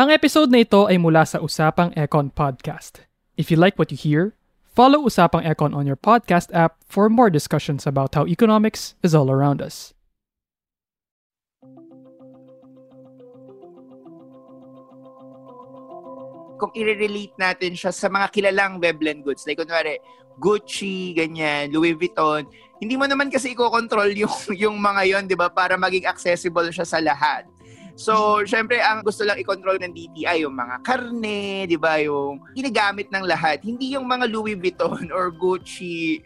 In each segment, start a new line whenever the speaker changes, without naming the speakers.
Ang episode na ito ay mula sa Usapang Econ Podcast. If you like what you hear, follow Usapang Econ on your podcast app for more discussions about how economics is all around us.
kung i-relate natin siya sa mga kilalang Veblen goods, like kunwari, Gucci, ganyan, Louis Vuitton, hindi mo naman kasi i-control yung, yung mga yon di ba, para maging accessible siya sa lahat. So, syempre, ang gusto lang i-control ng DTI, yung mga karne, di ba, yung ginagamit ng lahat. Hindi yung mga Louis Vuitton or Gucci.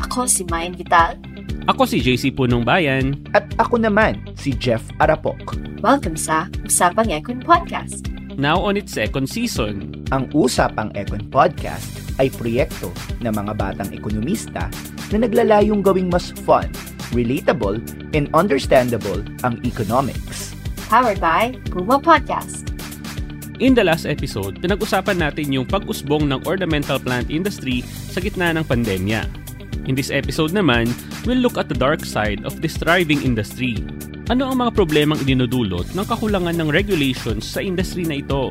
Ako si Mayan Vital.
Ako si JC Punong Bayan.
At ako naman, si Jeff Arapok.
Welcome sa Usapang Econ Podcast.
Now on its second season.
Ang Usapang Econ Podcast ay proyekto ng mga batang ekonomista na naglalayong gawing mas fun, relatable, and understandable ang economics.
Powered by Puma Podcast.
In the last episode, pinag-usapan natin yung pag-usbong ng ornamental plant industry sa gitna ng pandemya. In this episode naman, we'll look at the dark side of this thriving industry. Ano ang mga problemang idinudulot ng kakulangan ng regulations sa industry na ito?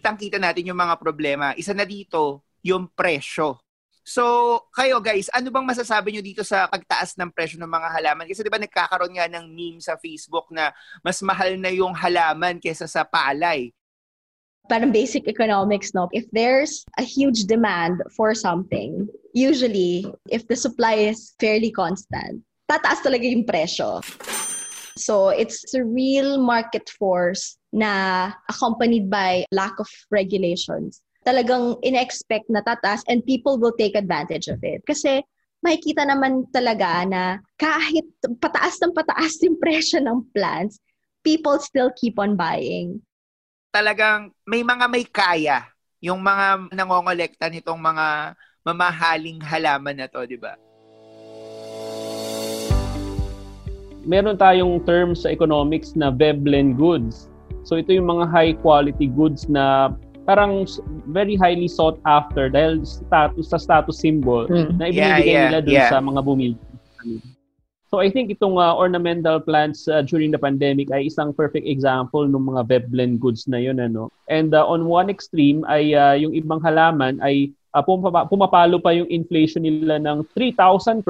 Kitang-kita natin yung mga problema. Isa na dito, yung presyo. So, kayo guys, ano bang masasabi nyo dito sa pagtaas ng presyo ng mga halaman? Kasi 'di ba nagkakaroon nga ng meme sa Facebook na mas mahal na yung halaman kaysa sa palay.
parang basic economics, no? If there's a huge demand for something, usually, if the supply is fairly constant, tataas talaga yung presyo. So, it's a real market force na accompanied by lack of regulations. Talagang in-expect na tataas and people will take advantage of it. Kasi makikita naman talaga na kahit pataas ng pataas yung presyo ng plants, people still keep on buying
talagang may mga may kaya yung mga nangongolekta nitong mga mamahaling halaman na to, di ba?
Meron tayong term sa economics na Veblen goods. So ito yung mga high quality goods na parang very highly sought after dahil status sa status symbol
Mm.
na ibinibigay
Yeah, yeah,
nila dun
yeah.
sa mga bumili. So I think itong uh, ornamental plants uh, during the pandemic ay isang perfect example ng mga Veblen goods na yun ano. And uh, on one extreme ay uh, yung ibang halaman ay uh, pumapa- pumapalo pa yung inflation nila ng 3,000%.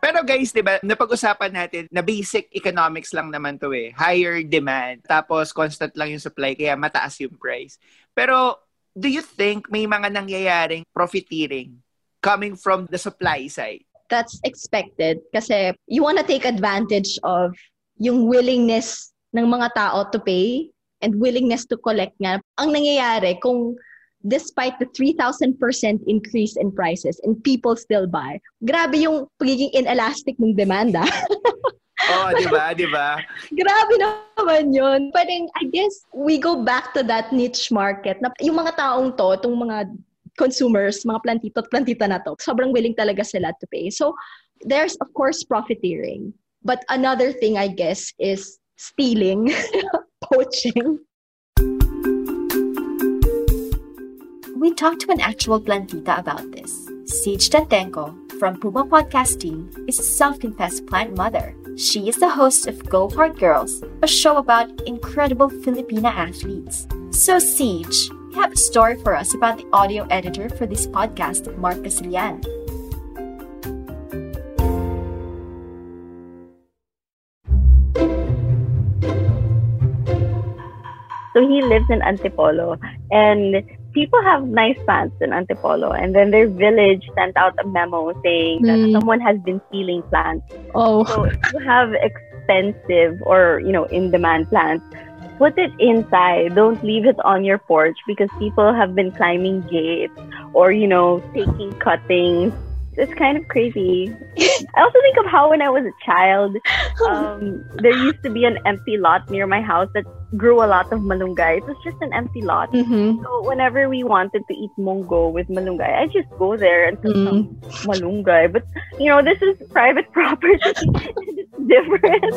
Pero guys, 'di ba, napag-usapan natin na basic economics lang naman 'to eh. Higher demand, tapos constant lang yung supply kaya mataas yung price. Pero do you think may mga nangyayaring profiteering coming from the supply side?
that's expected kasi you want to take advantage of yung willingness ng mga tao to pay and willingness to collect nga. Ang nangyayari kung despite the 3,000% increase in prices and people still buy, grabe yung pagiging inelastic ng demanda.
Oh, 'di ba? 'Di ba?
grabe naman yun. But then, I guess we go back to that niche market na yung mga taong to, itong mga consumers, mga plantito at plantita na to, sobrang willing talaga sila to pay. So, there's of course profiteering. But another thing, I guess, is stealing, poaching.
We talked to an actual plantita about this. Siege Tantenko from Puma Podcast team is a self-confessed plant mother. She is the host of Go Hard Girls, a show about incredible Filipina athletes. So Siege, you have a story for us about the audio editor for this podcast, Mark Casilian.
So he lives in Antipolo, and people have nice plants in Antipolo. And then their village sent out a memo saying that
Hmm.
someone has been stealing plants.
Oh,
So if you have expensive or, you know, in demand plants, put it inside. Don't leave it on your porch because people have been climbing gates or, you know, taking cuttings. It's kind of crazy. I also think of how when I was a child, um, there used to be an empty lot near my house that grew a lot of malunggay. It was just an empty lot.
Mm-hmm.
So whenever we wanted to eat mongo with malunggay, I just go there and cook
Mm.
some malunggay. But you know, this is private property. it's different.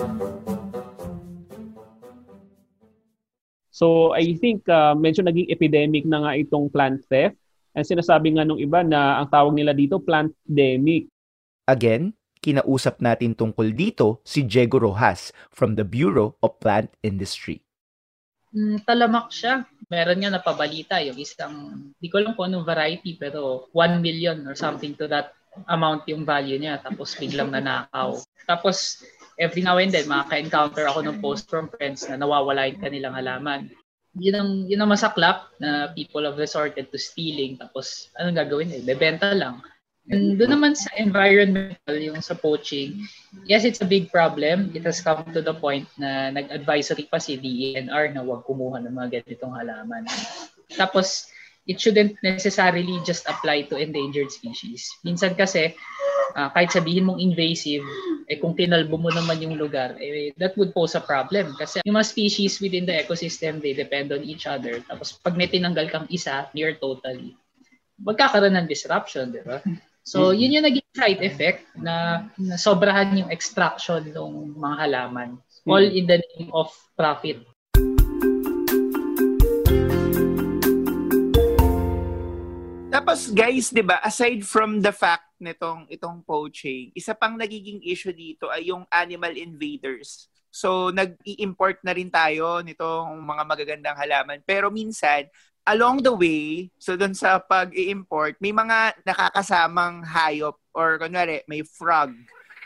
So I think uh, medyo naging epidemic na nga itong plant theft. And sinasabi nga nung iba na ang tawag nila dito plant-demic.
Again, kinausap natin tungkol dito si Diego Rojas from the Bureau of Plant Industry.
Mm, talamak siya. Meron nga napabalita yung isang, di ko alam kung anong variety, pero 1 million or something to that amount yung value niya. Tapos biglang nanakaw. Tapos every now and then, makaka-encounter ako ng post from friends na nawawala yung kanilang halaman. Yun ang, yun ang masaklap na people have resorted to stealing. Tapos anong gagawin nila? Bebenta lang. And doon naman sa environmental, yung sa poaching, yes, it's a big problem. It has come to the point na nag-advisory pa si DENR na huwag kumuha ng mga ganitong halaman. Tapos, it shouldn't necessarily just apply to endangered species. Minsan kasi, ah, kahit sabihin mong invasive, eh kung kinalbo mo naman yung lugar, eh, that would pose a problem. Kasi yung mga species within the ecosystem, they depend on each other. Tapos pag may tinanggal kang isa, near totally, magkakaroon ng disruption, di ba? So, yun yung naging side effect na, na sobrahan yung extraction ng mga halaman. All in the name of profit.
Tapos guys, 'di ba, aside from the fact nitong itong poaching, isa pang nagiging issue dito ay yung animal invaders. So nag-i-import na rin tayo nitong mga magagandang halaman. Pero minsan, along the way, so doon sa pag-i-import, may mga nakakasamang hayop or kunwari may frog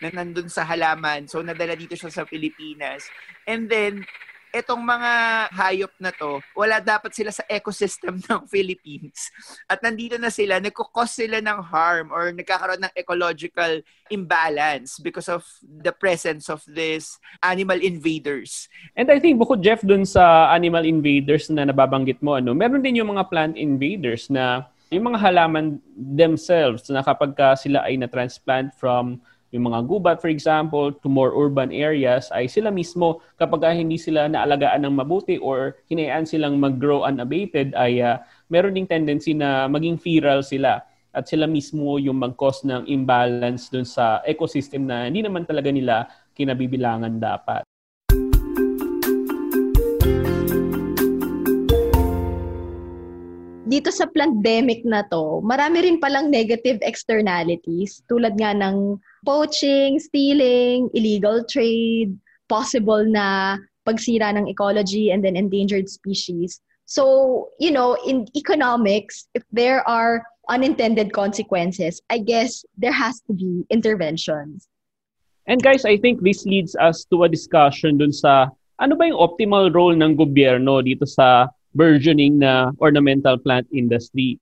na nandun sa halaman. So nadala dito siya sa Pilipinas. And then etong mga hayop na to, wala dapat sila sa ecosystem ng Philippines. At nandito na sila, nagkukos sila ng harm or nagkakaroon ng ecological imbalance because of the presence of these animal invaders.
And I think bukod Jeff dun sa animal invaders na nababanggit mo, ano, meron din yung mga plant invaders na yung mga halaman themselves na kapag ka sila ay na-transplant from yung mga gubat, for example, to more urban areas, ay sila mismo, kapag ah, hindi sila naalagaan ng mabuti or hinayaan silang mag-grow unabated, ay ah, meron ding tendency na maging feral sila at sila mismo yung mag-cause ng imbalance dun sa ecosystem na hindi naman talaga nila kinabibilangan dapat.
Dito sa pandemic na to, marami rin palang negative externalities tulad nga ng poaching, stealing, illegal trade, possible na pagsira ng ecology and then endangered species. So, you know, in economics, if there are unintended consequences, I guess there has to be interventions.
And guys, I think this leads us to a discussion dun sa ano ba yung optimal role ng gobyerno dito sa burgeoning na ornamental plant industry.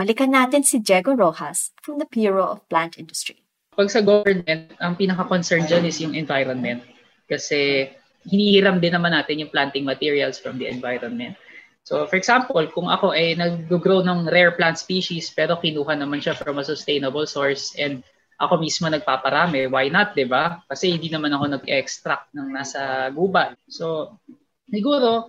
Balikan natin si Diego Rojas from the Bureau of Plant Industry.
Pag sa government, ang pinaka-concern dyan is yung environment. Kasi hinihiram din naman natin yung planting materials from the environment. So, for example, kung ako ay nag-grow ng rare plant species pero kinuha naman siya from a sustainable source and ako mismo nagpaparami, why not, di ba? Kasi hindi naman ako nag-extract ng nasa gubat. So, siguro,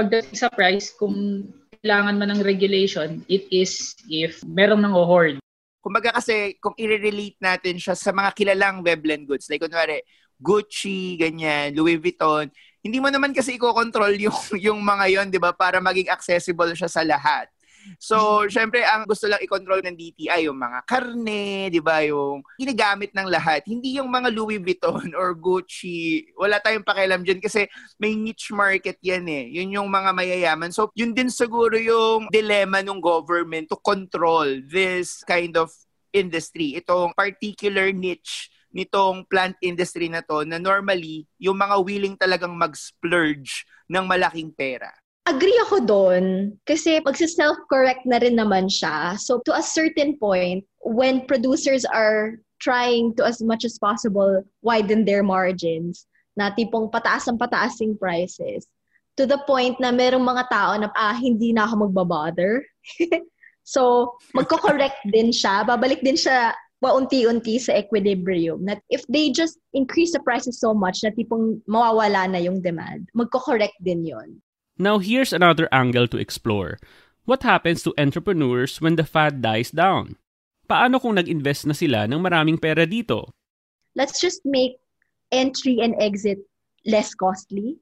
pagdating sa price, kung kailangan man ng regulation, it is if merong nang hoard.
Kumbaga kasi, kung i-relate natin siya sa mga kilalang Veblen goods, like kunwari, Gucci, ganyan, Louis Vuitton, hindi mo naman kasi i-control yung, yung mga yon di ba, para maging accessible siya sa lahat. So, syempre, ang gusto lang i-control ng DTI, yung mga karne, di ba, yung ginagamit ng lahat. Hindi yung mga Louis Vuitton or Gucci. Wala tayong pakialam dyan kasi may niche market yan eh. Yun yung mga mayayaman. So, yun din siguro yung dilemma ng government to control this kind of industry. Itong particular niche nitong plant industry na to na normally yung mga willing talagang mag-splurge ng malaking pera.
Agree ako doon kasi pagsi-self-correct na rin naman siya. So to a certain point, when producers are trying to as much as possible widen their margins, na tipong pataas ang pataas yung prices to the point na merong mga tao na ah, hindi na ako magbabother. so, magko-correct din siya. Babalik din siya paunti-unti sa equilibrium. That if they just increase the prices so much na tipong mawawala na yung demand, magko-correct din yon.
Now here's another angle to explore. What happens to entrepreneurs when the fad dies down? Paano kung nag-invest na sila ng maraming pera dito?
Let's just make entry and exit less costly.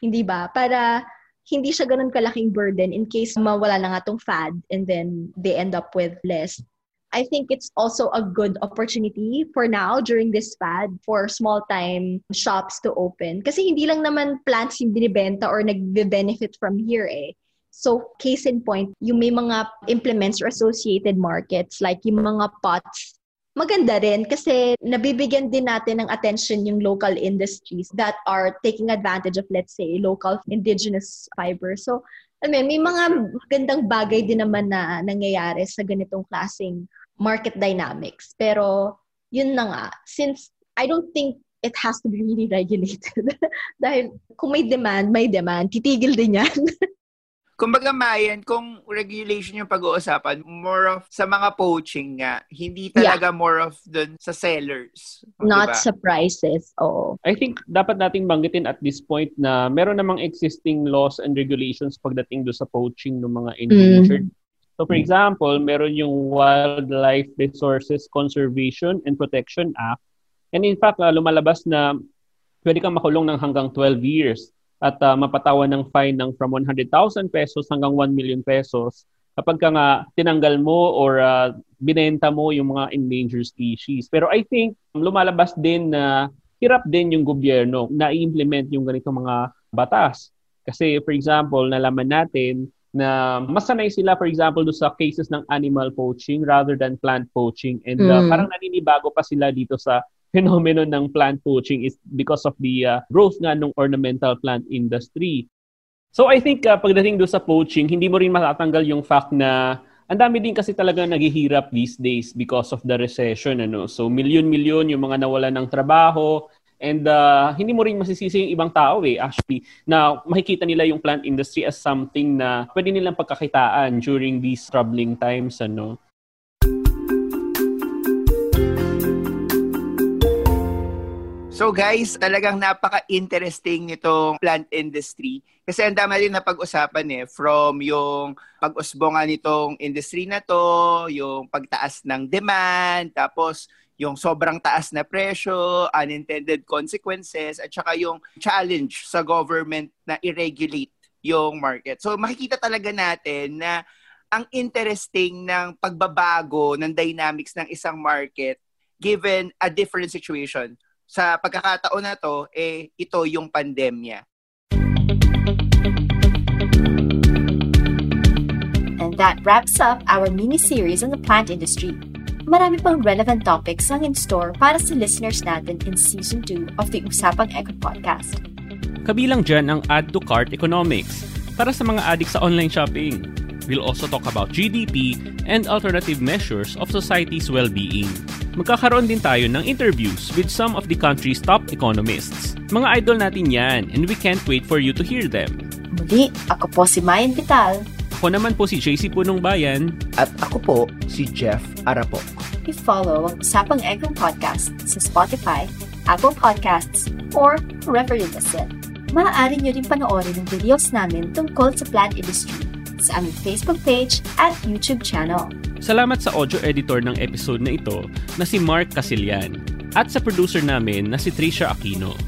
Hindi ba? Para hindi siya ganun kalaking burden in case mawala na nga tong fad and then they end up with less I think it's also a good opportunity for now during this fad for small time shops to open. Kasi hindi lang naman plants yung binibenta or nagbe-benefit from here eh. So, case in point, yung may mga implements or associated markets like yung mga pots, maganda rin kasi nabibigyan din natin ng attention yung local industries that are taking advantage of, let's say, local indigenous fiber. So, I may mga magandang bagay din naman na nangyayari sa ganitong klaseng market dynamics. Pero, yun na nga, since I don't think it has to be really regulated. Dahil kung may demand, may demand. Titigil din yan.
Kumbaga, Mayan, kung regulation yung pag-uusapan, more of sa mga poaching nga, hindi talaga yeah. more of dun sa sellers.
Not diba? sa prices, oo.
I think dapat nating banggitin at this point na meron namang existing laws and regulations pagdating do sa poaching ng mga endangered. Mm. So for example, meron yung Wildlife Resources Conservation and Protection Act. And in fact, uh, lumalabas na pwede kang makulong ng hanggang 12 years at uh, mapatawan ng fine ng from 100,000 pesos hanggang 1 million pesos kapag ka nga tinanggal mo or uh, binenta mo yung mga endangered species. Pero I think lumalabas din na hirap din yung gobyerno na i-implement yung ganitong mga batas. Kasi for example, nalaman natin na masanay sila for example do sa cases ng animal poaching rather than plant poaching and uh, mm. parang naninibago pa sila dito sa phenomenon ng plant poaching is because of the uh, growth nga ng ornamental plant industry. So I think uh, pagdating do sa poaching, hindi mo rin matatanggal yung fact na ang dami din kasi talaga naghihirap these days because of the recession ano. So milyon-milyon yung mga nawala ng trabaho and uh, hindi mo rin masisisi yung ibang tao eh actually na makikita nila yung plant industry as something na pwede nilang pagkakitaan during these troubling times ano.
So guys, talagang napaka-interesting nitong plant industry. Kasi ang dami rin na pag-usapan eh, from yung pag-usbongan nitong industry na to, yung pagtaas ng demand, tapos yung sobrang taas na presyo, unintended consequences, at saka yung challenge sa government na i-regulate yung market. So makikita talaga natin na ang interesting ng pagbabago ng dynamics ng isang market given a different situation sa pagkakataon na to, eh, ito yung pandemya.
And that wraps up our mini-series on the plant industry. Marami pang relevant topics ang in store para sa listeners natin in Season 2 of the Usapang Eco Podcast.
Kabilang dyan ang add to cart economics para sa mga adik sa online shopping. We'll also talk about GDP and alternative measures of society's well-being magkakaroon din tayo ng interviews with some of the country's top economists. Mga idol natin yan and we can't wait for you to hear them.
Muli, ako po si Mayan Vital.
Ako naman po si JC Punong Bayan.
At ako po si Jeff Arapok.
I-follow ang Usapang Eco Podcast sa Spotify, Apple Podcasts, or wherever you listen. Maaari nyo rin panoorin ang videos namin tungkol sa plant industry sa aming Facebook page at YouTube channel.
Salamat sa audio editor ng episode na ito na si Mark Casillan at sa producer namin na si Aquino.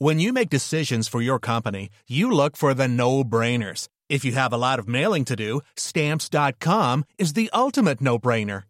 When you make decisions for your company, you look for the no-brainers. If you have a lot of mailing to do, stamps.com is the ultimate no-brainer.